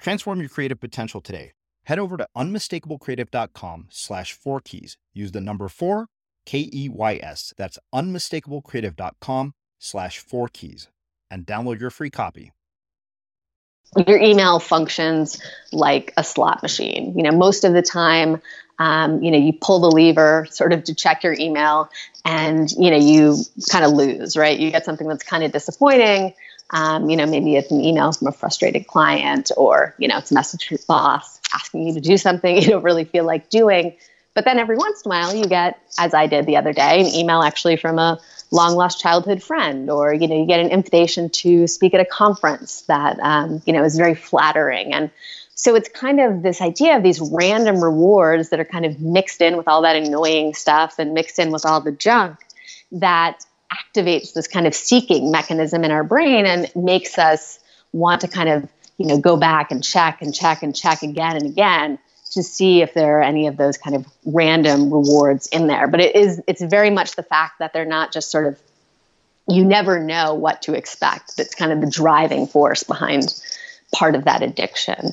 Transform your creative potential today. Head over to unmistakablecreative.com slash four keys. Use the number four, K E Y S. That's unmistakablecreative.com slash four keys and download your free copy. Your email functions like a slot machine. You know, most of the time, um, you know, you pull the lever sort of to check your email and, you know, you kind of lose, right? You get something that's kind of disappointing um, you know, maybe it's an email from a frustrated client or, you know, it's a message from your boss asking you to do something you don't really feel like doing. But then every once in a while you get, as I did the other day, an email actually from a long lost childhood friend, or, you know, you get an invitation to speak at a conference that, um, you know, is very flattering. And so it's kind of this idea of these random rewards that are kind of mixed in with all that annoying stuff and mixed in with all the junk that activates this kind of seeking mechanism in our brain and makes us want to kind of you know go back and check and check and check again and again to see if there are any of those kind of random rewards in there. But it is it's very much the fact that they're not just sort of you never know what to expect. That's kind of the driving force behind part of that addiction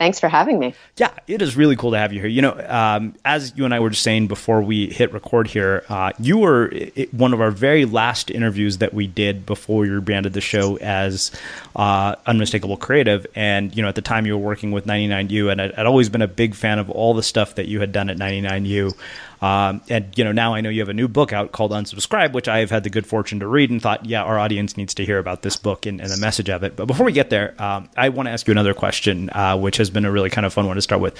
Thanks for having me. Yeah, it is really cool to have you here. You know, um, as you and I were just saying before we hit record here, uh, you were one of our very last interviews that we did before we rebranded the show as uh, Unmistakable Creative. And, you know, at the time you were working with 99U, and I'd, I'd always been a big fan of all the stuff that you had done at 99U. Um, and you know, now I know you have a new book out called Unsubscribe, which I have had the good fortune to read, and thought, yeah, our audience needs to hear about this book and, and the message of it. But before we get there, um, I want to ask you another question, uh, which has been a really kind of fun one to start with.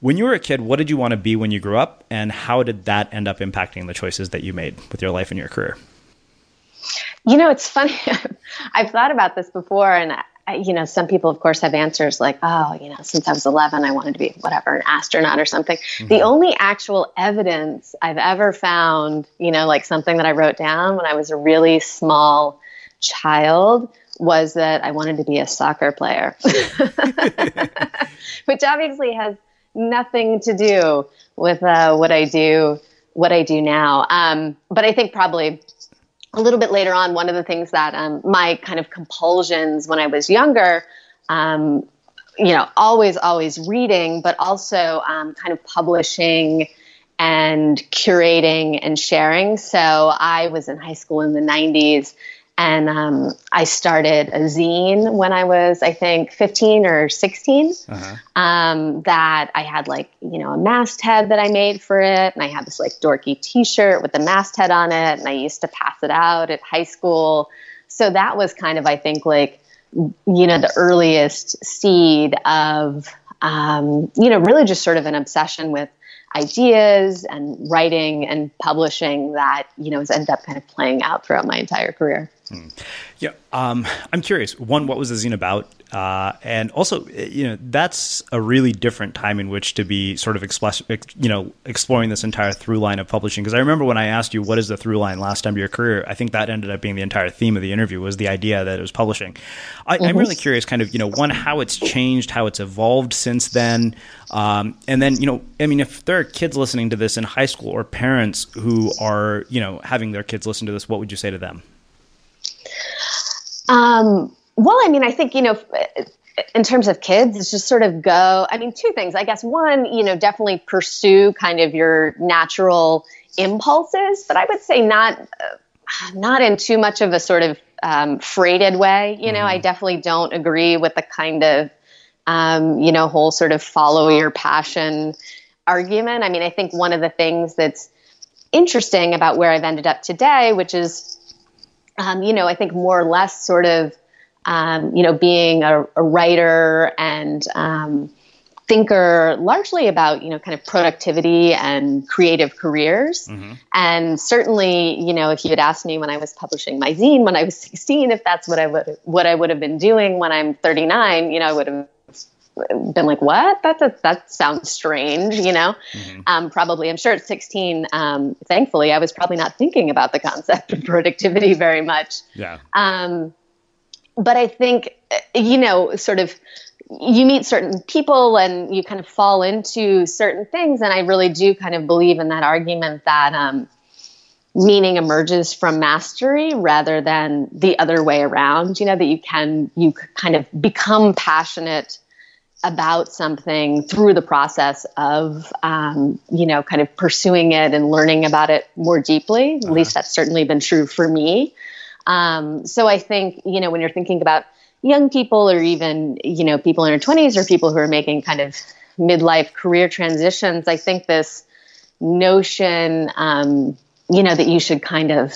When you were a kid, what did you want to be when you grew up, and how did that end up impacting the choices that you made with your life and your career? You know, it's funny. I've thought about this before, and you know, some people, of course, have answers like, oh, you know, since I was 11, I wanted to be whatever, an astronaut or something. Mm-hmm. The only actual evidence I've ever found, you know, like something that I wrote down when I was a really small child was that I wanted to be a soccer player, which obviously has nothing to do with uh, what I do, what I do now. Um, but I think probably a little bit later on, one of the things that um, my kind of compulsions when I was younger, um, you know, always, always reading, but also um, kind of publishing and curating and sharing. So I was in high school in the 90s and um, I started a zine when I was, I think, 15 or 16. Uh-huh. Um, that I had like, you know, a masthead that I made for it. And I had this like dorky t shirt with the masthead on it. And I used to pass it out at high school. So that was kind of, I think, like, you know, the earliest seed of, um, you know, really just sort of an obsession with ideas and writing and publishing that, you know, has ended up kind of playing out throughout my entire career. Hmm. Yeah, um, I'm curious. One, what was the zine about? Uh, and also, you know, that's a really different time in which to be sort of express, you know, exploring this entire through line of publishing. Because I remember when I asked you what is the through line last time of your career, I think that ended up being the entire theme of the interview was the idea that it was publishing. I, am mm-hmm. really curious, kind of, you know, one how it's changed, how it's evolved since then, um, and then, you know, I mean, if there are kids listening to this in high school or parents who are, you know, having their kids listen to this, what would you say to them? Um, well, I mean, I think, you know, in terms of kids, it's just sort of go. I mean, two things. I guess one, you know, definitely pursue kind of your natural impulses, but I would say not uh, not in too much of a sort of um, freighted way. You know, mm. I mm-hmm. definitely don't agree with the kind of um, you know whole sort of follow your passion argument. I mean, I think one of the things that's interesting about where I've ended up today, which is um, you know, I think more or less sort of, um, you know, being a, a writer and um, thinker largely about, you know, kind of productivity and creative careers. Mm-hmm. And certainly, you know, if you had asked me when I was publishing my zine when I was 16, if that's what I would, what I would have been doing when I'm 39, you know, I would have been like, what? That that, that sounds strange, you know? Mm-hmm. Um, probably, I'm sure at 16, um, thankfully, I was probably not thinking about the concept of productivity very much. Yeah. Um, but I think, you know, sort of, you meet certain people and you kind of fall into certain things. And I really do kind of believe in that argument that um, meaning emerges from mastery rather than the other way around, you know, that you can, you kind of become passionate about something through the process of um, you know kind of pursuing it and learning about it more deeply uh-huh. at least that's certainly been true for me um, so i think you know when you're thinking about young people or even you know people in their 20s or people who are making kind of midlife career transitions i think this notion, um, you know, that you should kind of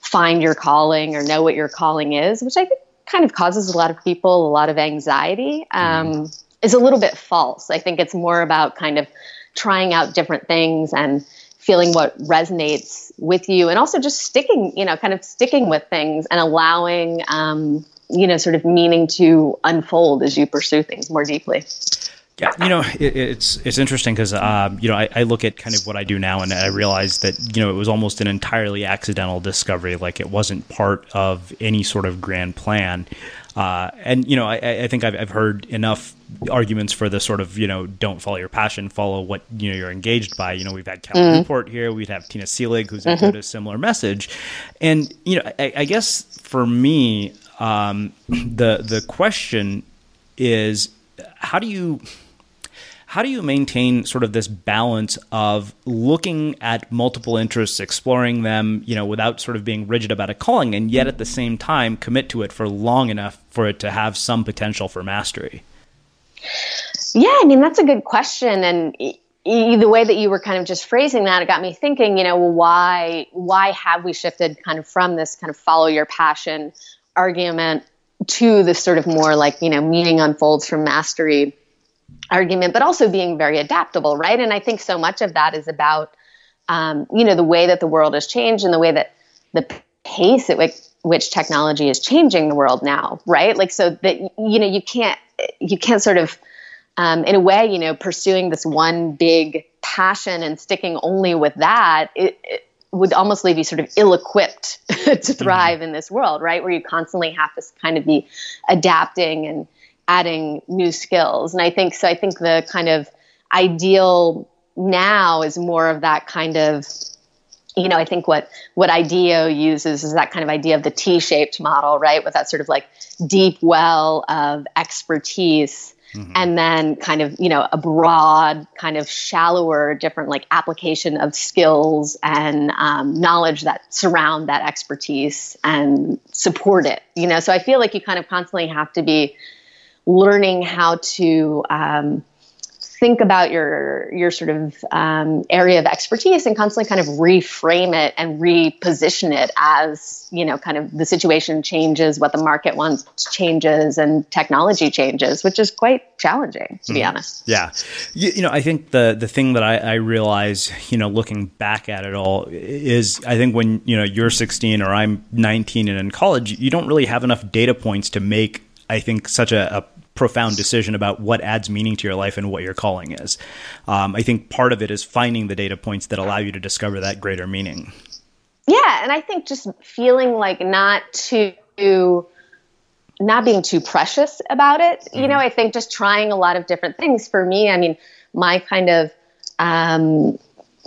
find your calling or know what your calling is, which I think kind of causes a lot of people a lot of anxiety, um, mm. Is a little bit false. I think it's more about kind of trying out different things and feeling what resonates with you and also just sticking, you know, kind of sticking with things and allowing, um, you know, sort of meaning to unfold as you pursue things more deeply. Yeah, you know, it, it's it's interesting because um, you know I, I, look at kind of what I do now, and I realize that you know it was almost an entirely accidental discovery. Like it wasn't part of any sort of grand plan. Uh, and you know, I, I think I've, I've, heard enough arguments for the sort of you know, don't follow your passion, follow what you know you're engaged by. You know, we've had Cal mm. Newport here, we'd have Tina Seelig, who's mm-hmm. a similar message, and you know, I, I guess for me, um, the the question is, how do you how do you maintain sort of this balance of looking at multiple interests, exploring them, you know, without sort of being rigid about a calling, and yet at the same time commit to it for long enough for it to have some potential for mastery? Yeah, I mean that's a good question, and the way that you were kind of just phrasing that, it got me thinking. You know, why why have we shifted kind of from this kind of follow your passion argument to this sort of more like you know meaning unfolds from mastery argument, but also being very adaptable, right? And I think so much of that is about, um, you know, the way that the world has changed and the way that the pace at which, which technology is changing the world now, right? Like, so that, you know, you can't, you can't sort of, um, in a way, you know, pursuing this one big passion and sticking only with that, it, it would almost leave you sort of ill-equipped to mm-hmm. thrive mm-hmm. in this world, right? Where you constantly have to kind of be adapting and adding new skills. And I think so. I think the kind of ideal now is more of that kind of you know, I think what what IDEO uses is that kind of idea of the T-shaped model, right? With that sort of like deep well of expertise, mm-hmm. and then kind of you know a broad, kind of shallower, different like application of skills and um, knowledge that surround that expertise and support it. You know, so I feel like you kind of constantly have to be learning how to um, think about your your sort of um, area of expertise and constantly kind of reframe it and reposition it as you know kind of the situation changes what the market wants changes and technology changes which is quite challenging to be mm. honest yeah you, you, know i think the the thing that I, I realize you know looking back at it all is i think when you know you're 16 or i'm 19 and in college you don't really have enough data points to make I think such a, a profound decision about what adds meaning to your life and what your calling is. Um, I think part of it is finding the data points that allow you to discover that greater meaning. Yeah, and I think just feeling like not too not being too precious about it. Mm-hmm. You know, I think just trying a lot of different things. For me, I mean, my kind of um,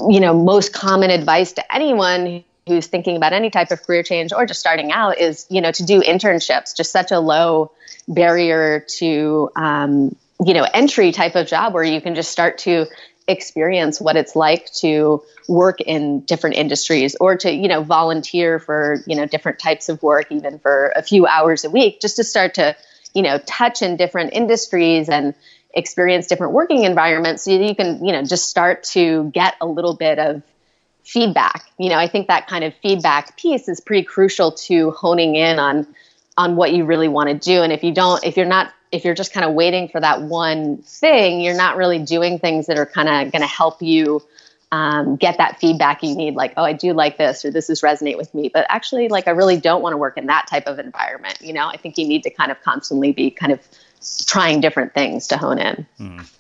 you know most common advice to anyone who's thinking about any type of career change or just starting out is you know to do internships just such a low barrier to um, you know entry type of job where you can just start to experience what it's like to work in different industries or to you know volunteer for you know different types of work even for a few hours a week just to start to you know touch in different industries and experience different working environments so you can you know just start to get a little bit of feedback. You know i think that kind of feedback piece is pretty crucial to honing in on on what you really want to do. And if you don't if you're not if you're just kind of waiting for that one thing you're not really doing things that are kind of going to help you um, get that feedback you need like oh i do like this or this is resonate with me. But actually like i really don't want to work in that type of environment you know? I think you need to kind of constantly be kind of trying different things to hone in. Mm.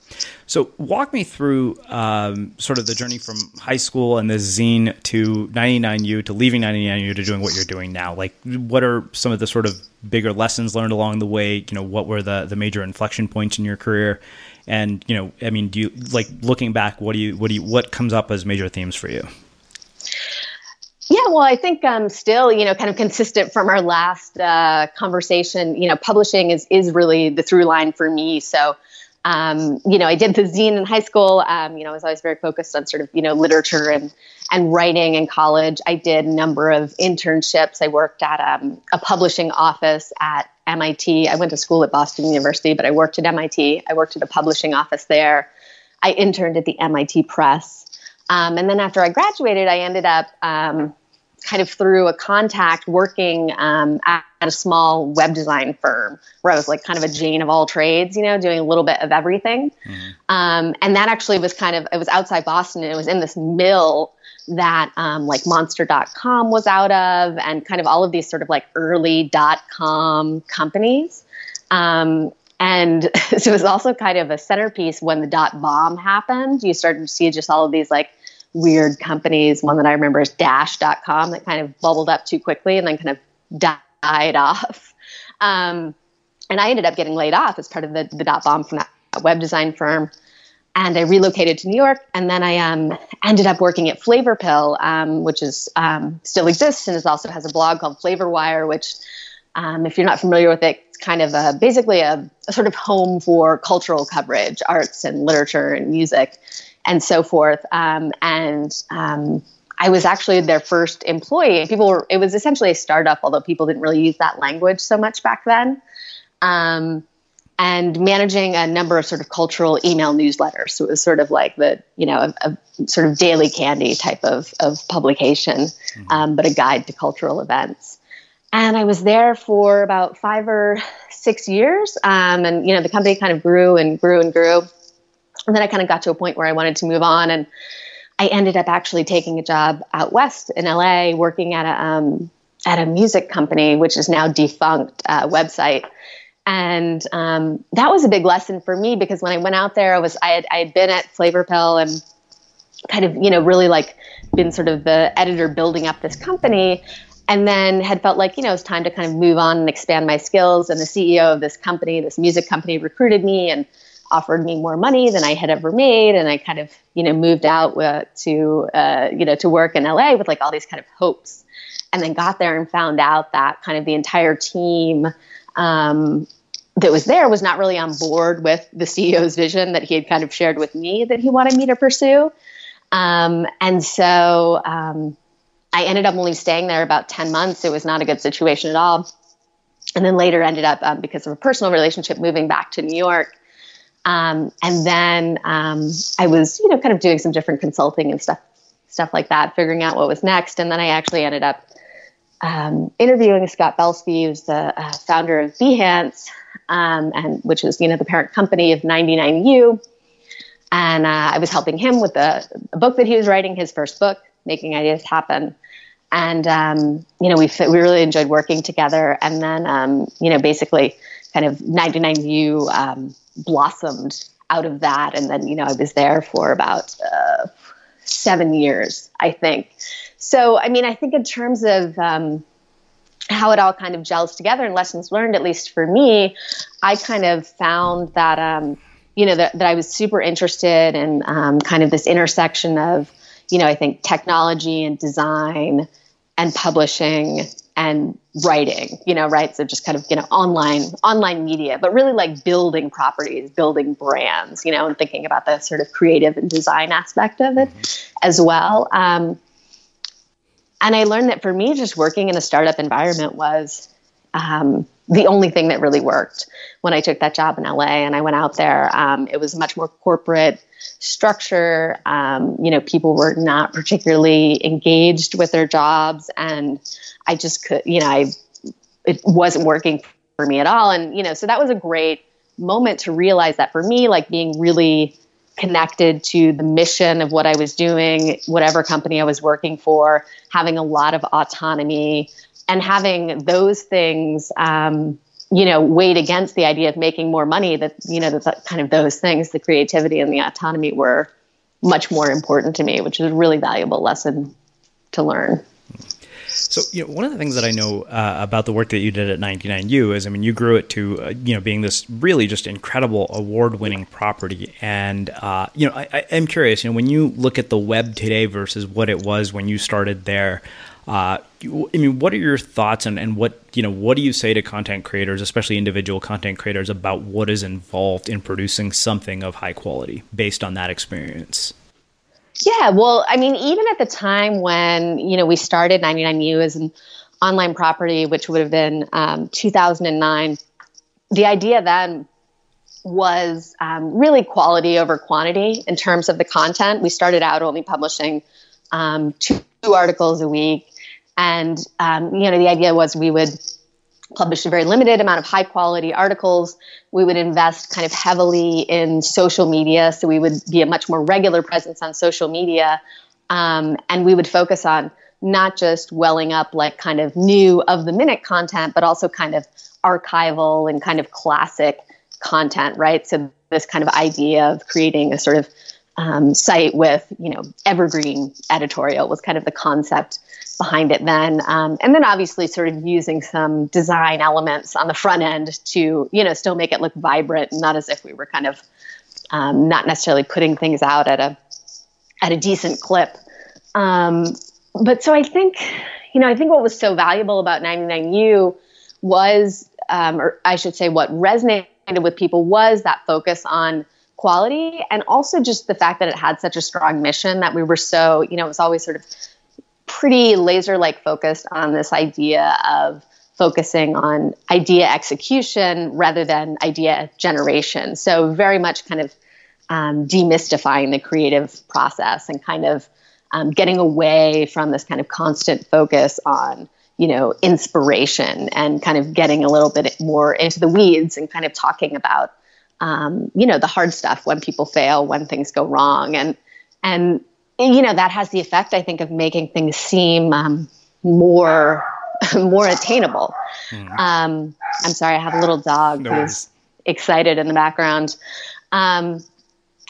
So, walk me through um, sort of the journey from high school and the zine to 99U to leaving 99U to doing what you're doing now. Like, what are some of the sort of bigger lessons learned along the way? You know, what were the the major inflection points in your career? And you know, I mean, do you like looking back? What do you what do you what comes up as major themes for you? Yeah, well, I think um, still, you know, kind of consistent from our last uh, conversation. You know, publishing is is really the through line for me. So um, you know, I did the zine in high school. Um, you know, I was always very focused on sort of, you know, literature and, and writing in college. I did a number of internships. I worked at um, a publishing office at MIT. I went to school at Boston University, but I worked at MIT. I worked at a publishing office there. I interned at the MIT Press. Um, and then after I graduated, I ended up um, kind of through a contact working um, at, a small web design firm where I was like kind of a Jane of all trades, you know, doing a little bit of everything. Mm-hmm. Um, and that actually was kind of, it was outside Boston and it was in this mill that um, like monster.com was out of and kind of all of these sort of like early dot com companies. Um, and so it was also kind of a centerpiece when the dot bomb happened. You started to see just all of these like weird companies. One that I remember is Dash.com that kind of bubbled up too quickly and then kind of died off. Um, and I ended up getting laid off as part of the, the dot bomb from that web design firm. And I relocated to New York, and then I um, ended up working at Flavorpill, um, which is um, still exists and is also has a blog called Flavorwire, which, um, if you're not familiar with it, it's kind of a, basically a, a sort of home for cultural coverage, arts and literature and music and so forth. Um, and um, I was actually their first employee. People were, it was essentially a startup, although people didn't really use that language so much back then. Um, and managing a number of sort of cultural email newsletters. So it was sort of like the, you know, a, a sort of daily candy type of, of publication, mm-hmm. um, but a guide to cultural events. And I was there for about five or six years. Um, and, you know, the company kind of grew and grew and grew. And then I kind of got to a point where I wanted to move on, and I ended up actually taking a job out west in LA, working at a um, at a music company, which is now defunct uh, website. And um, that was a big lesson for me because when I went out there, I was I had I had been at Flavorpill and kind of you know really like been sort of the editor building up this company and then had felt like you know it's time to kind of move on and expand my skills and the ceo of this company this music company recruited me and offered me more money than I had ever made, and I kind of you know moved out uh, to uh, you know to work in LA with like all these kind of hopes, and then got there and found out that kind of the entire team. Um, that was there was not really on board with the CEO's vision that he had kind of shared with me that he wanted me to pursue. Um, and so um, I ended up only staying there about 10 months. It was not a good situation at all. And then later ended up, um, because of a personal relationship, moving back to New York um, and then um, I was, you know, kind of doing some different consulting and stuff, stuff like that, figuring out what was next. And then I actually ended up um, interviewing Scott Belsky, who's the uh, founder of Behance, um, and which is, you know, the parent company of 99U. And uh, I was helping him with the, the, book that he was writing, his first book, Making Ideas Happen. And um, you know, we we really enjoyed working together. And then, um, you know, basically, kind of 99U blossomed out of that. And then, you know, I was there for about uh, seven years, I think. So, I mean, I think in terms of um, how it all kind of gels together and lessons learned, at least for me, I kind of found that, um, you know, that, that I was super interested in um, kind of this intersection of, you know, I think technology and design and publishing and writing, you know, right? So just kind of, you know, online, online media, but really like building properties, building brands, you know, and thinking about the sort of creative and design aspect of it mm-hmm. as well. Um, and I learned that for me, just working in a startup environment was um, the only thing that really worked when I took that job in LA and I went out there. Um, it was much more corporate structure. Um, you know, people were not particularly engaged with their jobs, and I just could, you know, I it wasn't working for me at all. And you know, so that was a great moment to realize that for me, like being really connected to the mission of what I was doing, whatever company I was working for, having a lot of autonomy, and having those things. Um, you know, weighed against the idea of making more money, that, you know, that kind of those things, the creativity and the autonomy were much more important to me, which is a really valuable lesson to learn. So, you know, one of the things that I know uh, about the work that you did at 99U is, I mean, you grew it to, uh, you know, being this really just incredible award-winning property. And, uh, you know, I, am curious, you know, when you look at the web today versus what it was when you started there, uh, I mean, what are your thoughts and, and what you know? What do you say to content creators, especially individual content creators, about what is involved in producing something of high quality based on that experience? Yeah, well, I mean, even at the time when you know we started 99U as an online property, which would have been um, 2009, the idea then was um, really quality over quantity in terms of the content. We started out only publishing um, two, articles a week, and um, you know the idea was we would publish a very limited amount of high quality articles. We would invest kind of heavily in social media, so we would be a much more regular presence on social media, um, and we would focus on not just welling up like kind of new of the minute content, but also kind of archival and kind of classic content, right? So this kind of idea of creating a sort of um, site with, you know, evergreen editorial was kind of the concept behind it then. Um, and then obviously sort of using some design elements on the front end to, you know, still make it look vibrant, not as if we were kind of um, not necessarily putting things out at a at a decent clip. Um, but so I think, you know, I think what was so valuable about 99U was, um, or I should say, what resonated with people was that focus on quality and also just the fact that it had such a strong mission that we were so, you know, it was always sort of pretty laser like focused on this idea of focusing on idea execution rather than idea generation. So, very much kind of um, demystifying the creative process and kind of um, getting away from this kind of constant focus on you know inspiration and kind of getting a little bit more into the weeds and kind of talking about um, you know the hard stuff when people fail when things go wrong and and you know that has the effect i think of making things seem um, more more attainable mm. um, i'm sorry i have a little dog no who's excited in the background um,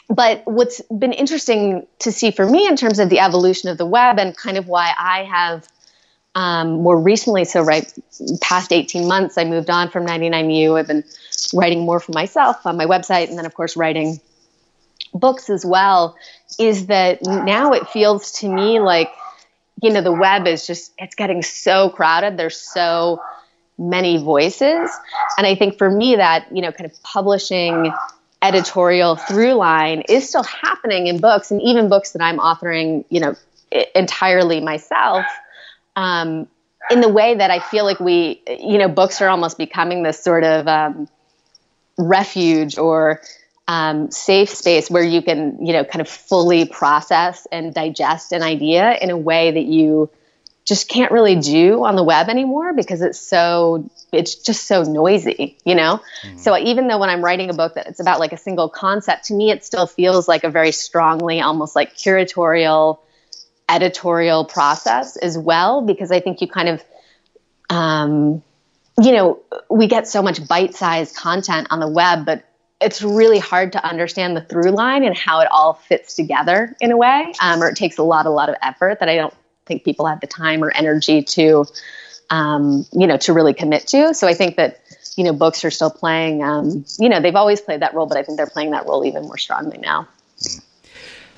but what's been interesting to see for me in terms of the evolution of the web and kind of why I have um, more recently, so right past 18 months, I moved on from 99U. I've been writing more for myself on my website, and then, of course, writing books as well. Is that now it feels to me like, you know, the web is just, it's getting so crowded. There's so many voices. And I think for me, that, you know, kind of publishing editorial through line is still happening in books and even books that I'm authoring, you know, entirely myself. Um, in the way that I feel like we, you know, books are almost becoming this sort of um, refuge or um, safe space where you can, you know, kind of fully process and digest an idea in a way that you just can't really do on the web anymore because it's so it's just so noisy you know mm-hmm. so even though when i'm writing a book that it's about like a single concept to me it still feels like a very strongly almost like curatorial editorial process as well because i think you kind of um, you know we get so much bite-sized content on the web but it's really hard to understand the through line and how it all fits together in a way um, or it takes a lot a lot of effort that i don't think people have the time or energy to, um, you know, to really commit to. So I think that, you know, books are still playing, um, you know, they've always played that role, but I think they're playing that role even more strongly now.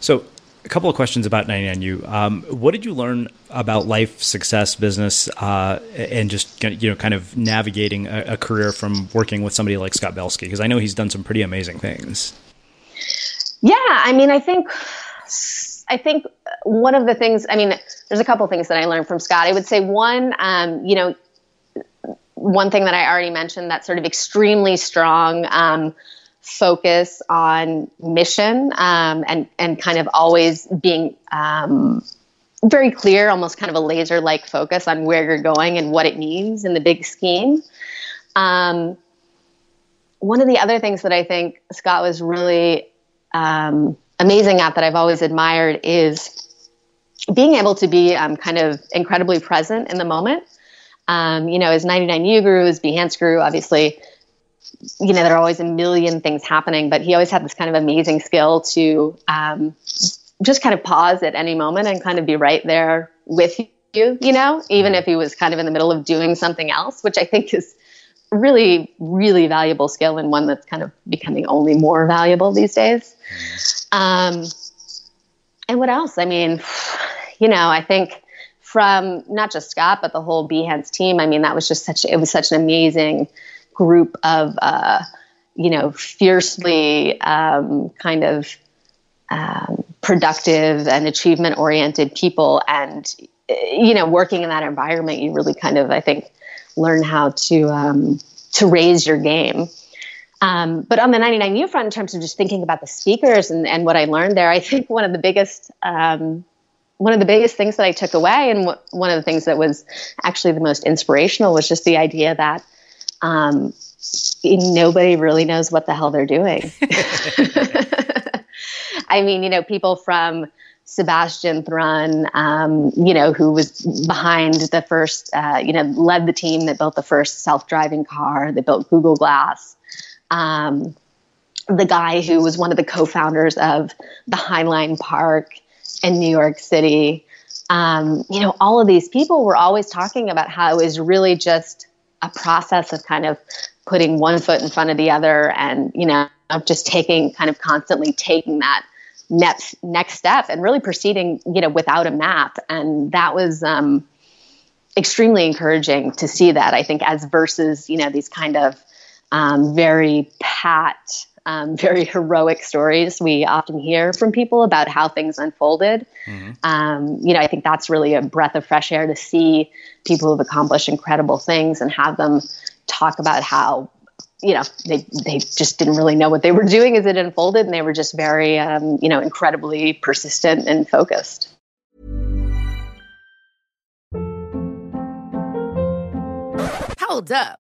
So a couple of questions about 99U. Um, what did you learn about life, success, business, uh, and just you know, kind of navigating a, a career from working with somebody like Scott Belsky? Because I know he's done some pretty amazing things. Yeah, I mean, I think I think one of the things, I mean, there's a couple things that I learned from Scott. I would say one, um, you know, one thing that I already mentioned that sort of extremely strong um, focus on mission um, and and kind of always being um, very clear, almost kind of a laser like focus on where you're going and what it means in the big scheme. Um, one of the other things that I think Scott was really um, amazing at that I've always admired is being able to be um, kind of incredibly present in the moment. Um, you know, as 99U grew, as Behance grew, obviously, you know, there are always a million things happening, but he always had this kind of amazing skill to um, just kind of pause at any moment and kind of be right there with you, you know, even if he was kind of in the middle of doing something else, which I think is really, really valuable skill and one that's kind of becoming only more valuable these days. Um, and what else? I mean, you know, I think from not just Scott, but the whole Behance team, I mean, that was just such, it was such an amazing group of, uh, you know, fiercely um, kind of um, productive and achievement oriented people. And, you know, working in that environment, you really kind of, I think, learn how to, um, to raise your game. Um, but on the 99U front, in terms of just thinking about the speakers and, and what I learned there, I think one of the biggest um, one of the biggest things that I took away, and w- one of the things that was actually the most inspirational, was just the idea that um, nobody really knows what the hell they're doing. I mean, you know, people from Sebastian Thrun, um, you know, who was behind the first, uh, you know, led the team that built the first self-driving car, that built Google Glass. Um, the guy who was one of the co-founders of the Highline Park in New York City. Um, you know, all of these people were always talking about how it was really just a process of kind of putting one foot in front of the other and, you know, of just taking kind of constantly taking that next next step and really proceeding, you know, without a map. And that was um, extremely encouraging to see that. I think as versus, you know, these kind of um, very pat um, very heroic stories we often hear from people about how things unfolded. Mm-hmm. Um, you know, I think that's really a breath of fresh air to see people who've accomplished incredible things and have them talk about how you know they they just didn't really know what they were doing as it unfolded, and they were just very um, you know incredibly persistent and focused. Hold up.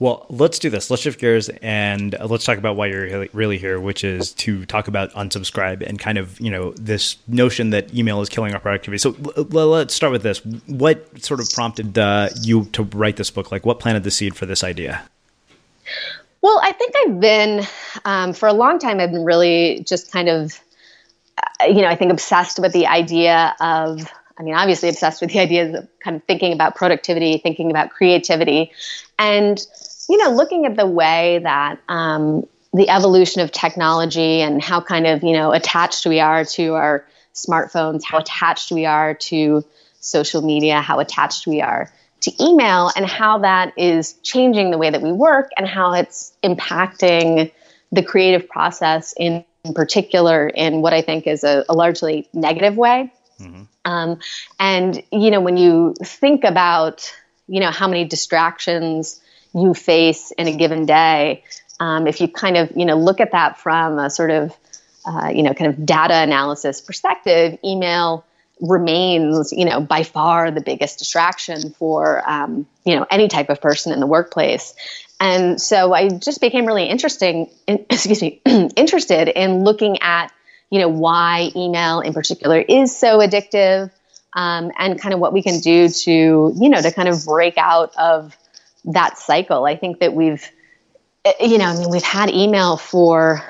Well, let's do this. Let's shift gears and let's talk about why you're really here, which is to talk about unsubscribe and kind of, you know, this notion that email is killing our productivity. So let's start with this. What sort of prompted uh, you to write this book? Like, what planted the seed for this idea? Well, I think I've been, um, for a long time, I've been really just kind of, uh, you know, I think obsessed with the idea of I mean, obviously obsessed with the ideas of kind of thinking about productivity, thinking about creativity, and you know, looking at the way that um, the evolution of technology and how kind of you know attached we are to our smartphones, how attached we are to social media, how attached we are to email, and how that is changing the way that we work and how it's impacting the creative process in particular in what I think is a, a largely negative way. Mm-hmm. Um, and you know, when you think about you know how many distractions you face in a given day, um, if you kind of you know look at that from a sort of uh, you know kind of data analysis perspective, email remains you know by far the biggest distraction for um, you know any type of person in the workplace. And so I just became really interesting, in, excuse me, interested in looking at you know why email in particular is so addictive um, and kind of what we can do to you know to kind of break out of that cycle. I think that we've eh, you know i mean we've had email for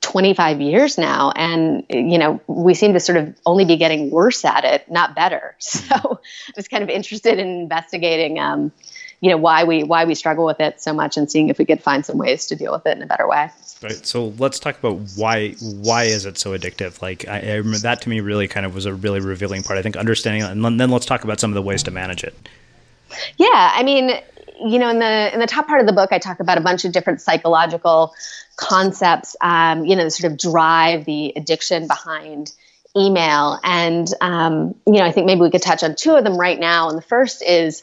25 years now and you know we seem to sort of only be getting worse at it not better. So i was kind of interested in investigating um, you know why we why we struggle with it so much and seeing if we could find some ways to deal with it in a better way Right. So let's talk about why why is it so addictive? Like I, I remember that to me really kind of was a really revealing part. I think understanding and then let's talk about some of the ways to manage it. Yeah, I mean, you know, in the in the top part of the book, I talk about a bunch of different psychological concepts. Um, you know, the sort of drive, the addiction behind email, and um, you know, I think maybe we could touch on two of them right now. And the first is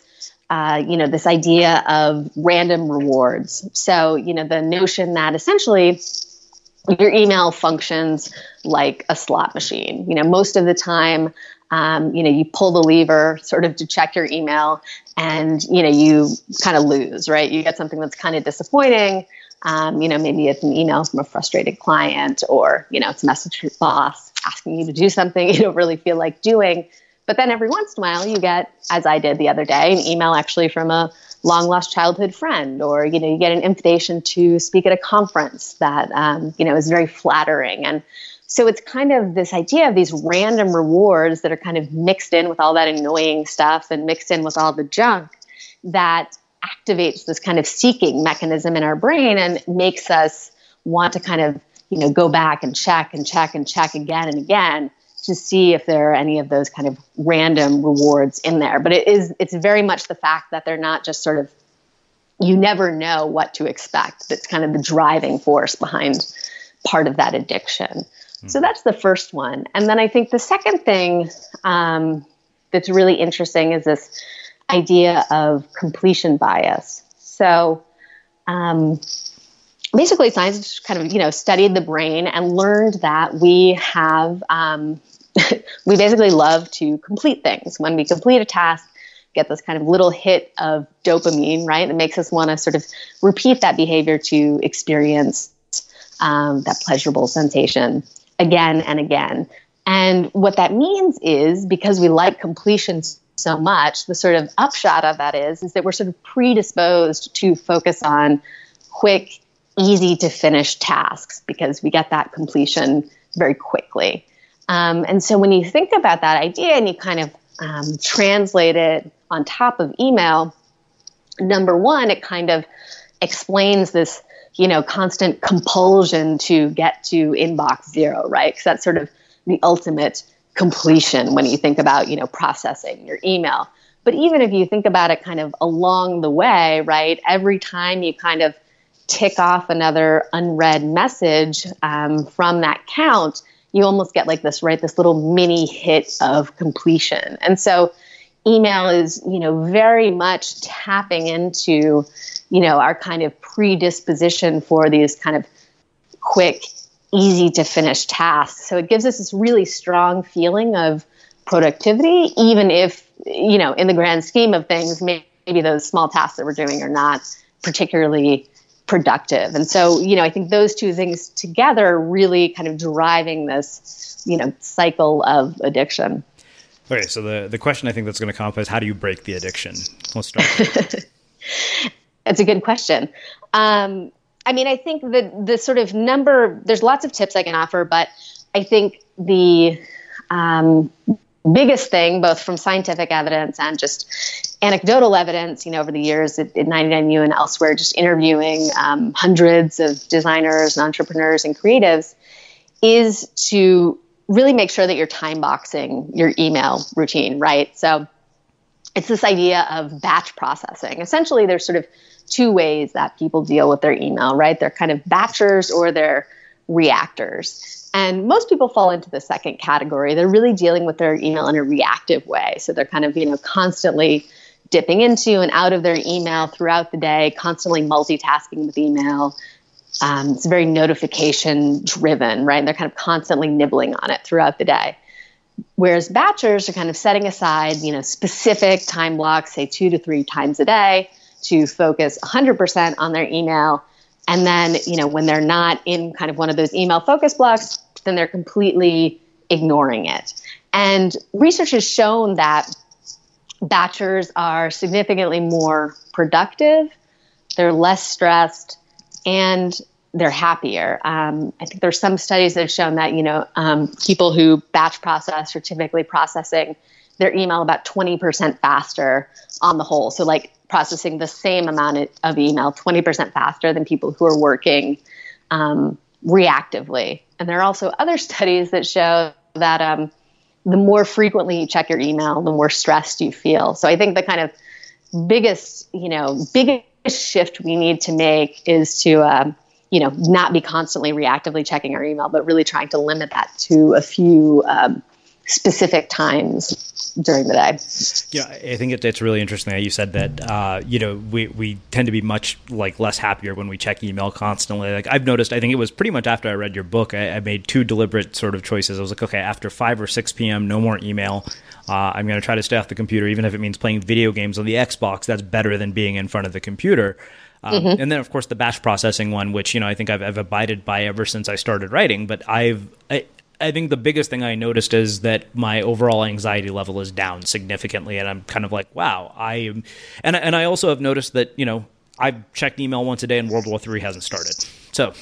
uh, you know, this idea of random rewards. So, you know, the notion that essentially your email functions like a slot machine. You know, most of the time, um, you know, you pull the lever sort of to check your email and, you know, you kind of lose, right? You get something that's kind of disappointing. Um, you know, maybe it's an email from a frustrated client or, you know, it's a message from your boss asking you to do something you don't really feel like doing. But then every once in a while, you get, as I did the other day, an email actually from a long lost childhood friend, or you know, you get an invitation to speak at a conference that um, you know is very flattering. And so it's kind of this idea of these random rewards that are kind of mixed in with all that annoying stuff and mixed in with all the junk that activates this kind of seeking mechanism in our brain and makes us want to kind of you know go back and check and check and check again and again to see if there are any of those kind of random rewards in there. But it is it's very much the fact that they're not just sort of you never know what to expect. That's kind of the driving force behind part of that addiction. Mm-hmm. So that's the first one. And then I think the second thing um, that's really interesting is this idea of completion bias. So um, basically science kind of you know studied the brain and learned that we have um, we basically love to complete things. When we complete a task, get this kind of little hit of dopamine, right? That makes us want to sort of repeat that behavior to experience um, that pleasurable sensation again and again. And what that means is because we like completion so much, the sort of upshot of that is is that we're sort of predisposed to focus on quick, easy to finish tasks because we get that completion very quickly. Um, and so when you think about that idea and you kind of um, translate it on top of email, number one, it kind of explains this, you know, constant compulsion to get to inbox zero, right? Because that's sort of the ultimate completion when you think about, you know, processing your email. But even if you think about it kind of along the way, right, every time you kind of tick off another unread message um, from that count, you almost get like this, right? This little mini hit of completion. And so email is, you know, very much tapping into, you know, our kind of predisposition for these kind of quick, easy to finish tasks. So it gives us this really strong feeling of productivity, even if, you know, in the grand scheme of things, maybe those small tasks that we're doing are not particularly productive. And so, you know, I think those two things together really kind of driving this, you know, cycle of addiction. Okay, so the, the question I think that's going to come up is how do you break the addiction? Let's start. That's a good question. Um, I mean, I think the the sort of number. There's lots of tips I can offer, but I think the um, biggest thing, both from scientific evidence and just anecdotal evidence, you know, over the years at, at 99U and elsewhere, just interviewing um, hundreds of designers and entrepreneurs and creatives, is to really make sure that you're time boxing your email routine, right? So it's this idea of batch processing. Essentially, there's sort of two ways that people deal with their email, right? They're kind of batchers or they're reactors. And most people fall into the second category. They're really dealing with their email in a reactive way. So they're kind of, you know, constantly dipping into and out of their email throughout the day, constantly multitasking with email. Um, it's very notification driven, right? And they're kind of constantly nibbling on it throughout the day. Whereas batchers are kind of setting aside, you know, specific time blocks, say two to three times a day, to focus 100% on their email. And then, you know, when they're not in kind of one of those email focus blocks, then they're completely ignoring it. And research has shown that batchers are significantly more productive, they're less stressed, and they're happier. Um, I think there's some studies that have shown that you know um, people who batch process are typically processing their email about 20% faster on the whole. So like processing the same amount of email 20% faster than people who are working um, reactively. And there are also other studies that show that um, the more frequently you check your email, the more stressed you feel. So I think the kind of biggest, you know, biggest shift we need to make is to, um, you know, not be constantly reactively checking our email, but really trying to limit that to a few um, specific times during the day. Yeah, I think it, it's really interesting that you said that. Uh, you know, we we tend to be much like less happier when we check email constantly. Like I've noticed, I think it was pretty much after I read your book, I, I made two deliberate sort of choices. I was like, okay, after five or six p.m., no more email. Uh, I'm going to try to stay off the computer, even if it means playing video games on the Xbox. That's better than being in front of the computer. Um, mm-hmm. And then, of course, the batch processing one, which you know I think I've, I've abided by ever since I started writing. But I've I, I think the biggest thing I noticed is that my overall anxiety level is down significantly, and I'm kind of like, wow, I am, and and I also have noticed that you know I've checked email once a day, and World War III hasn't started. So.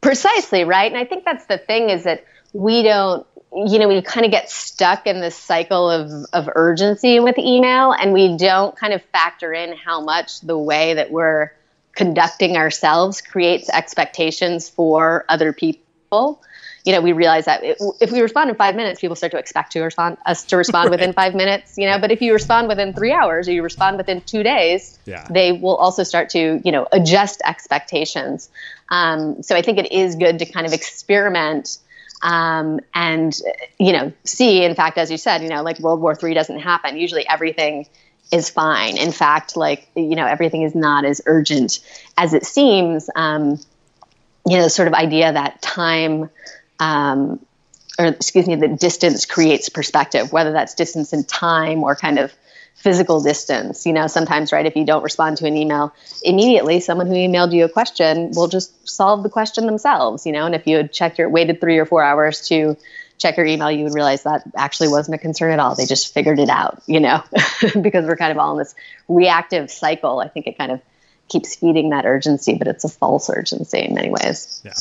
Precisely right, and I think that's the thing is that we don't, you know, we kind of get stuck in this cycle of of urgency with email, and we don't kind of factor in how much the way that we're conducting ourselves creates expectations for other people you know, we realize that if we respond in five minutes, people start to expect to respond us to respond right. within five minutes. You know, but if you respond within three hours or you respond within two days, yeah. they will also start to you know adjust expectations. Um, so I think it is good to kind of experiment um, and you know see. In fact, as you said, you know, like World War III doesn't happen. Usually, everything is fine. In fact, like you know, everything is not as urgent as it seems. Um, you know, sort of idea that time um, or excuse me, the distance creates perspective, whether that's distance in time or kind of physical distance. You know, sometimes, right, if you don't respond to an email immediately, someone who emailed you a question will just solve the question themselves, you know, and if you had checked your, waited three or four hours to check your email, you would realize that actually wasn't a concern at all. They just figured it out, you know, because we're kind of all in this reactive cycle. I think it kind of keeps feeding that urgency, but it's a false urgency in many ways. Yeah.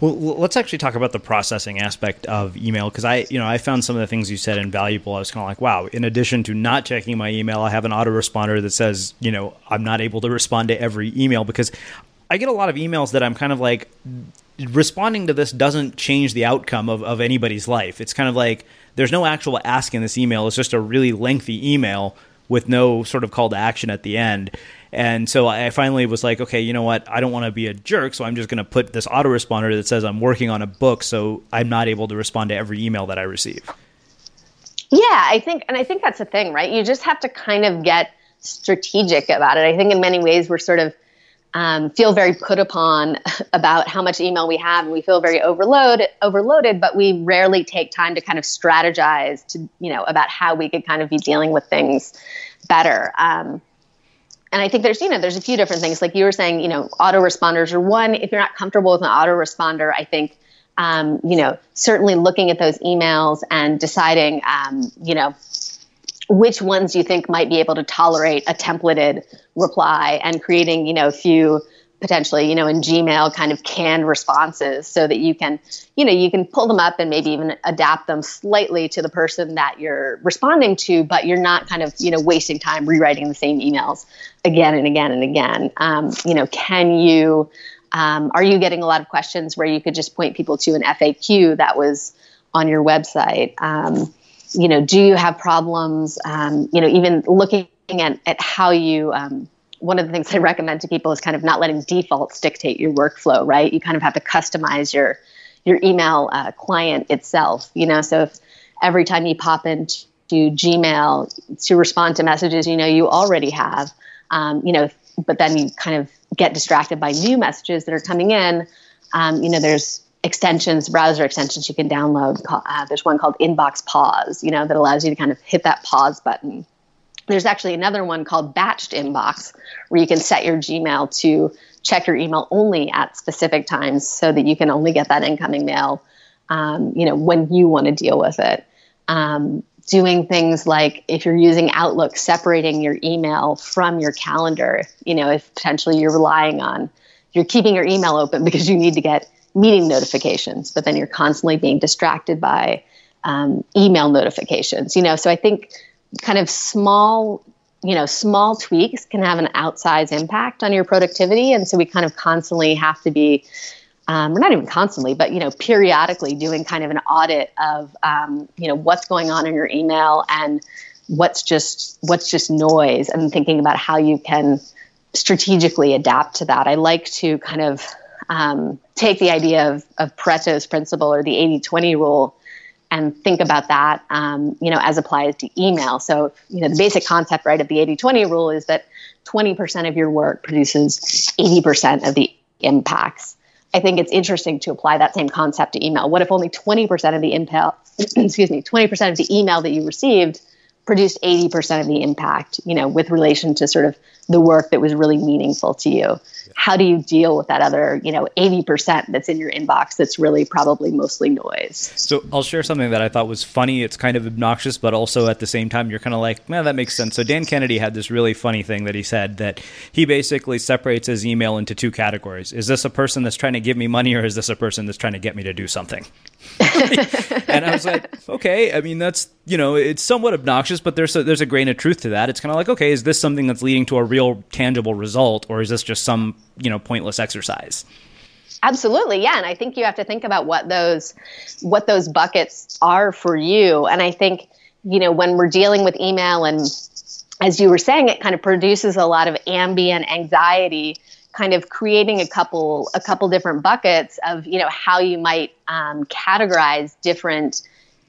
Well, let's actually talk about the processing aspect of email because I, you know, I found some of the things you said invaluable. I was kind of like, wow. In addition to not checking my email, I have an autoresponder that says, you know, I'm not able to respond to every email because I get a lot of emails that I'm kind of like responding to this doesn't change the outcome of, of anybody's life. It's kind of like there's no actual ask in this email. It's just a really lengthy email with no sort of call to action at the end. And so I finally was like, okay, you know what? I don't want to be a jerk, so I'm just going to put this autoresponder that says I'm working on a book, so I'm not able to respond to every email that I receive. Yeah, I think, and I think that's the thing, right? You just have to kind of get strategic about it. I think in many ways we're sort of um, feel very put upon about how much email we have, and we feel very overloaded, overloaded. But we rarely take time to kind of strategize to, you know, about how we could kind of be dealing with things better. Um, and I think there's, you know, there's a few different things. Like you were saying, you know, autoresponders are one. If you're not comfortable with an autoresponder, I think, um, you know, certainly looking at those emails and deciding, um, you know, which ones you think might be able to tolerate a templated reply and creating, you know, a few potentially, you know, in Gmail kind of canned responses so that you can, you know, you can pull them up and maybe even adapt them slightly to the person that you're responding to, but you're not kind of, you know, wasting time rewriting the same emails again and again and again. Um, you know, can you, um, are you getting a lot of questions where you could just point people to an FAQ that was on your website? Um, you know, do you have problems, um, you know, even looking at, at how you, um, one of the things I recommend to people is kind of not letting defaults dictate your workflow, right? You kind of have to customize your your email uh, client itself, you know. So if every time you pop into Gmail to respond to messages, you know you already have, um, you know, but then you kind of get distracted by new messages that are coming in. Um, you know, there's extensions, browser extensions you can download. Uh, there's one called Inbox Pause, you know, that allows you to kind of hit that pause button there's actually another one called batched inbox where you can set your Gmail to check your email only at specific times so that you can only get that incoming mail, um, you know, when you want to deal with it. Um, doing things like if you're using Outlook, separating your email from your calendar, you know, if potentially you're relying on, you're keeping your email open because you need to get meeting notifications, but then you're constantly being distracted by um, email notifications, you know, so I think kind of small you know small tweaks can have an outsized impact on your productivity. And so we kind of constantly have to be um, we're not even constantly but you know periodically doing kind of an audit of um, you know what's going on in your email and what's just what's just noise and thinking about how you can strategically adapt to that i like to kind of um, take the idea of, of pareto's principle or the 80-20 rule and think about that, um, you know, as applies to email. So, you know, the basic concept, right, of the 80-20 rule is that 20% of your work produces 80% of the impacts. I think it's interesting to apply that same concept to email. What if only 20% of the email, excuse me, 20% of the email that you received produced 80% of the impact, you know, with relation to sort of the work that was really meaningful to you. How do you deal with that other, you know, 80% that's in your inbox that's really probably mostly noise? So I'll share something that I thought was funny. It's kind of obnoxious, but also at the same time, you're kind of like, man, that makes sense. So Dan Kennedy had this really funny thing that he said that he basically separates his email into two categories. Is this a person that's trying to give me money or is this a person that's trying to get me to do something? and I was like, okay, I mean, that's, you know, it's somewhat obnoxious, but there's a, there's a grain of truth to that. It's kind of like, okay, is this something that's leading to a real tangible result or is this just some, you know, pointless exercise? Absolutely. Yeah, and I think you have to think about what those what those buckets are for you. And I think, you know, when we're dealing with email and as you were saying it kind of produces a lot of ambient anxiety kind of creating a couple a couple different buckets of you know how you might um, categorize different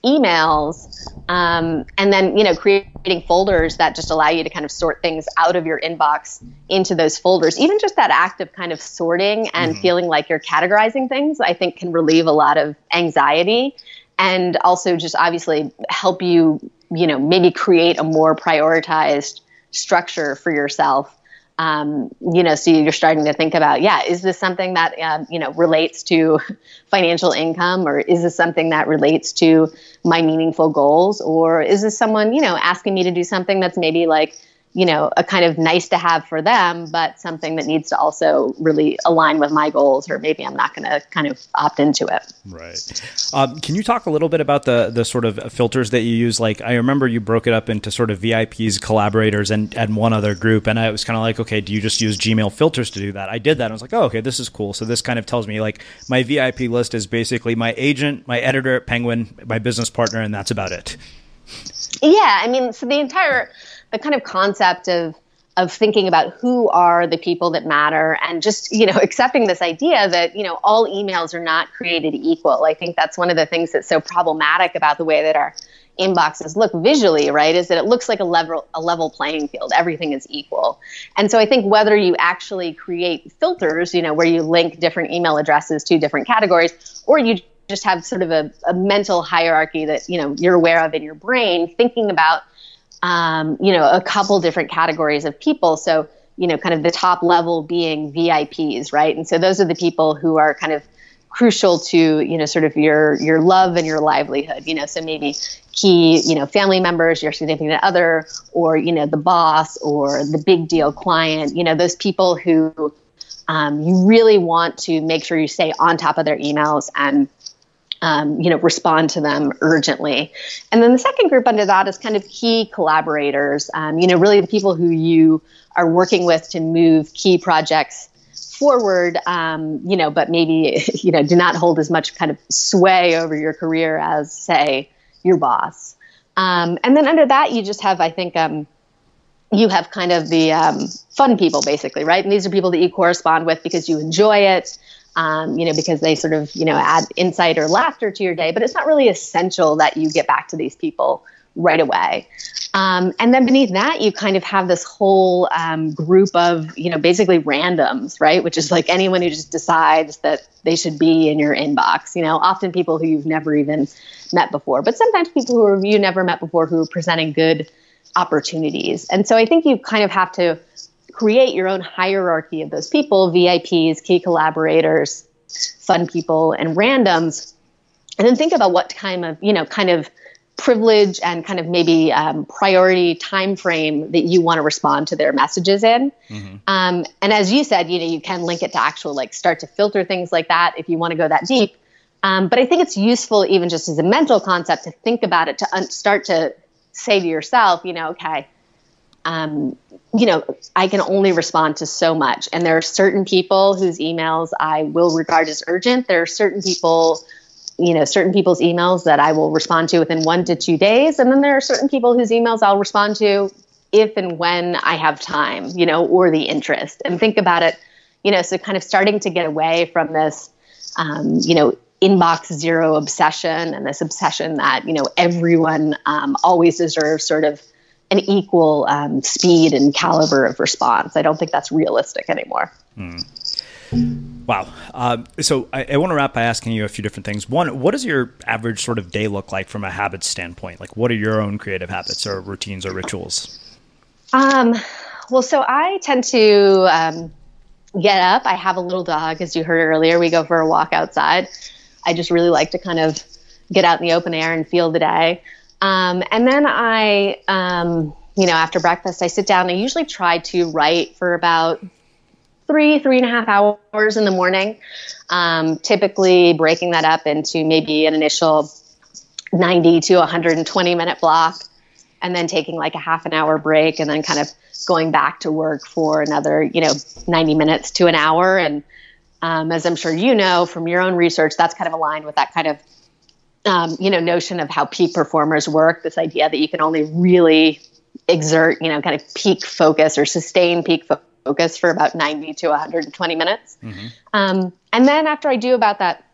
emails um, and then you know creating folders that just allow you to kind of sort things out of your inbox into those folders even just that act of kind of sorting and mm-hmm. feeling like you're categorizing things i think can relieve a lot of anxiety and also just obviously help you you know maybe create a more prioritized structure for yourself um, you know, so you're starting to think about, yeah, is this something that um, you know relates to financial income, or is this something that relates to my meaningful goals, or is this someone you know asking me to do something that's maybe like you know, a kind of nice to have for them, but something that needs to also really align with my goals, or maybe I'm not going to kind of opt into it. Right. Um, can you talk a little bit about the the sort of filters that you use? Like, I remember you broke it up into sort of VIPs, collaborators, and and one other group, and I was kind of like, okay, do you just use Gmail filters to do that? I did that. I was like, oh, okay, this is cool. So this kind of tells me like my VIP list is basically my agent, my editor at Penguin, my business partner, and that's about it. Yeah, I mean, so the entire the kind of concept of of thinking about who are the people that matter and just you know accepting this idea that you know all emails are not created equal. I think that's one of the things that's so problematic about the way that our inboxes look visually right is that it looks like a level a level playing field. Everything is equal. And so i think whether you actually create filters you know where you link different email addresses to different categories or you just have sort of a, a mental hierarchy that you know you're aware of in your brain thinking about um, you know, a couple different categories of people. So, you know, kind of the top level being VIPs, right? And so those are the people who are kind of crucial to you know sort of your your love and your livelihood you know so maybe key you know family members your significant other or you know the boss or the big deal client you know those people who um, you really want to make sure you stay on top of their emails and um, you know respond to them urgently and then the second group under that is kind of key collaborators um, you know really the people who you are working with to move key projects forward, um, you know, but maybe, you know, do not hold as much kind of sway over your career as, say, your boss. Um, and then under that, you just have, I think, um, you have kind of the um, fun people, basically, right? And these are people that you correspond with because you enjoy it, um, you know, because they sort of, you know, add insight or laughter to your day. But it's not really essential that you get back to these people right away. Um, and then beneath that, you kind of have this whole um, group of, you know, basically randoms, right? Which is like anyone who just decides that they should be in your inbox. You know, often people who you've never even met before, but sometimes people who you never met before who are presenting good opportunities. And so I think you kind of have to create your own hierarchy of those people VIPs, key collaborators, fun people, and randoms. And then think about what kind of, you know, kind of privilege and kind of maybe um, priority time frame that you want to respond to their messages in mm-hmm. um, and as you said you know you can link it to actual like start to filter things like that if you want to go that deep um, but i think it's useful even just as a mental concept to think about it to un- start to say to yourself you know okay um, you know i can only respond to so much. And there are certain people whose emails i will regard as urgent. There are certain people you know certain people's emails that I will respond to within one to two days, and then there are certain people whose emails I'll respond to if and when I have time, you know, or the interest. And think about it, you know, so kind of starting to get away from this, um, you know, inbox zero obsession and this obsession that you know everyone um, always deserves sort of an equal um, speed and caliber of response. I don't think that's realistic anymore. Mm. Wow. Uh, so I, I want to wrap by asking you a few different things. One, what does your average sort of day look like from a habits standpoint? Like, what are your own creative habits or routines or rituals? Um, well, so I tend to um, get up. I have a little dog, as you heard earlier. We go for a walk outside. I just really like to kind of get out in the open air and feel the day. Um, and then I, um, you know, after breakfast, I sit down. I usually try to write for about three, three and a half hours in the morning. Um, typically breaking that up into maybe an initial 90 to 120 minute block and then taking like a half an hour break and then kind of going back to work for another, you know, 90 minutes to an hour. And um, as I'm sure you know from your own research, that's kind of aligned with that kind of, um, you know, notion of how peak performers work. This idea that you can only really exert, you know, kind of peak focus or sustain peak focus focus for about 90 to 120 minutes. Mm-hmm. Um, and then after I do about that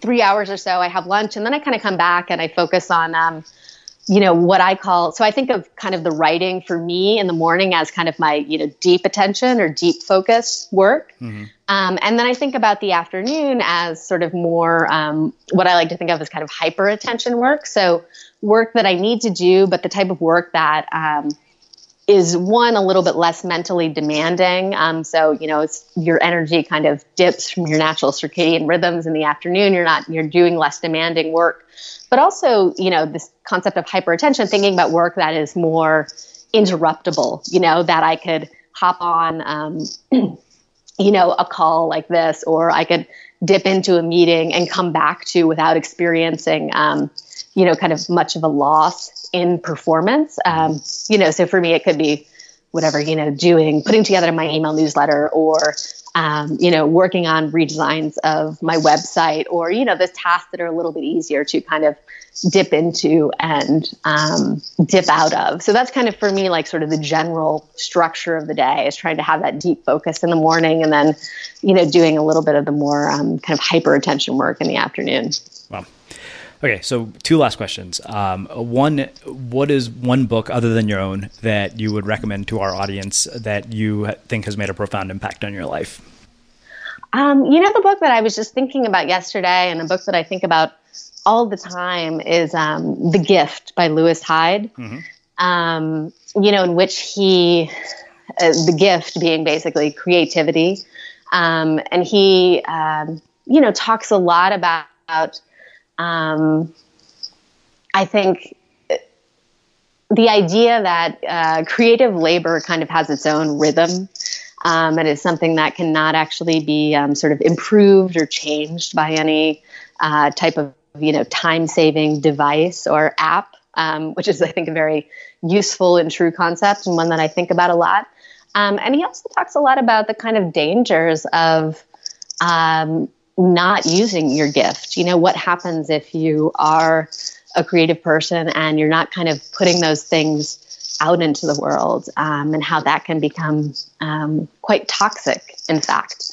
three hours or so, I have lunch, and then I kind of come back and I focus on, um, you know, what I call. So I think of kind of the writing for me in the morning as kind of my, you know, deep attention or deep focus work. Mm-hmm. Um, and then I think about the afternoon as sort of more um, what I like to think of as kind of hyper attention work. So work that I need to do, but the type of work that um, is one a little bit less mentally demanding. Um, so you know, it's your energy kind of dips from your natural circadian rhythms in the afternoon. You're not you're doing less demanding work, but also you know this concept of hyperattention, thinking about work that is more interruptible. You know, that I could hop on, um, you know, a call like this, or I could dip into a meeting and come back to without experiencing, um, you know, kind of much of a loss in performance. Um, you know, so for me, it could be whatever, you know, doing, putting together my email newsletter or, um, you know, working on redesigns of my website or, you know, the tasks that are a little bit easier to kind of dip into and um, dip out of. So that's kind of for me, like sort of the general structure of the day is trying to have that deep focus in the morning and then, you know, doing a little bit of the more um, kind of hyper attention work in the afternoon. Wow. Okay, so two last questions. Um, one, what is one book other than your own that you would recommend to our audience that you think has made a profound impact on your life? Um, you know, the book that I was just thinking about yesterday, and a book that I think about all the time is um, The Gift by Lewis Hyde. Mm-hmm. Um, you know, in which he uh, the gift being basically creativity. Um, and he, um, you know, talks a lot about, um, I think, the idea that uh, creative labor kind of has its own rhythm um, and is something that cannot actually be um, sort of improved or changed by any uh, type of you know time saving device or app um, which is i think a very useful and true concept and one that i think about a lot. Um, and he also talks a lot about the kind of dangers of um, not using your gift. You know what happens if you are a creative person and you're not kind of putting those things out into the world um, and how that can become um, quite toxic in fact.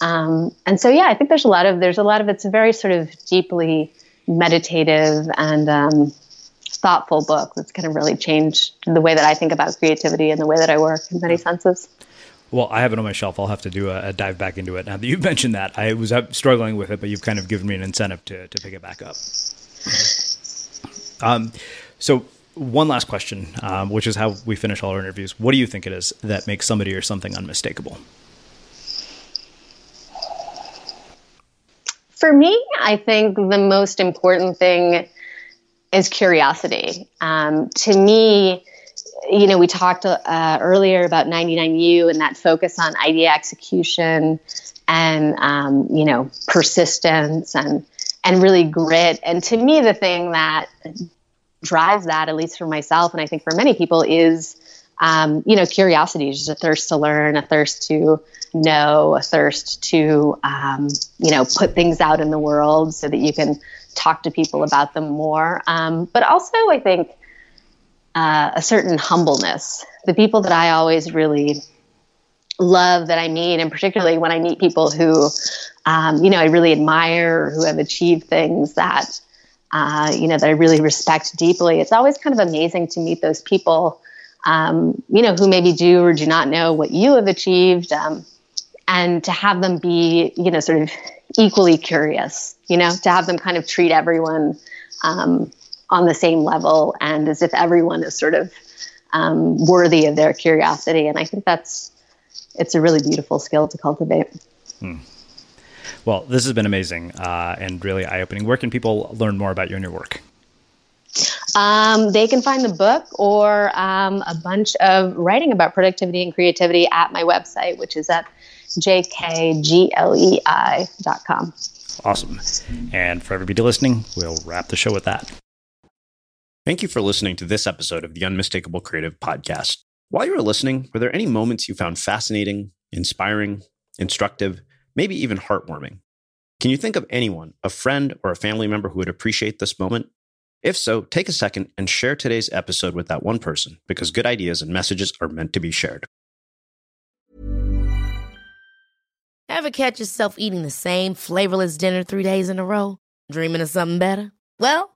Um, and so yeah i think there's a lot of there's a lot of it's a very sort of deeply meditative and um, thoughtful book that's kind of really changed the way that i think about creativity and the way that i work in many senses well, I have it on my shelf. I'll have to do a, a, dive back into it. Now that you've mentioned that, I was struggling with it, but you've kind of given me an incentive to, to pick it back up. Um, so one last question, um, which is how we finish all our interviews. What do you think it is that makes somebody or something unmistakable? For me, I think the most important thing is curiosity. Um, to me, you know, we talked uh, earlier about 99U and that focus on idea execution and, um, you know, persistence and, and really grit. And to me, the thing that drives that, at least for myself, and I think for many people, is um, you know curiosity, just a thirst to learn, a thirst to know, a thirst to um, you know put things out in the world so that you can talk to people about them more. Um, but also, I think uh, a certain humbleness. The people that I always really love that I meet, and particularly when I meet people who, um, you know, I really admire, who have achieved things that uh, you know, that I really respect deeply. It's always kind of amazing to meet those people, um, you know, who maybe do or do not know what you have achieved, um, and to have them be, you know, sort of equally curious. You know, to have them kind of treat everyone um, on the same level and as if everyone is sort of um, worthy of their curiosity. And I think that's it's a really beautiful skill to cultivate. Hmm. Well, this has been amazing uh, and really eye opening. Where can people learn more about you and your work? Um, they can find the book or um, a bunch of writing about productivity and creativity at my website, which is at jkglei.com. Awesome. And for everybody listening, we'll wrap the show with that. Thank you for listening to this episode of the Unmistakable Creative Podcast. While you were listening, were there any moments you found fascinating, inspiring, instructive, maybe even heartwarming. Can you think of anyone, a friend or a family member who would appreciate this moment? If so, take a second and share today's episode with that one person because good ideas and messages are meant to be shared. Ever catch yourself eating the same flavorless dinner three days in a row? Dreaming of something better? Well,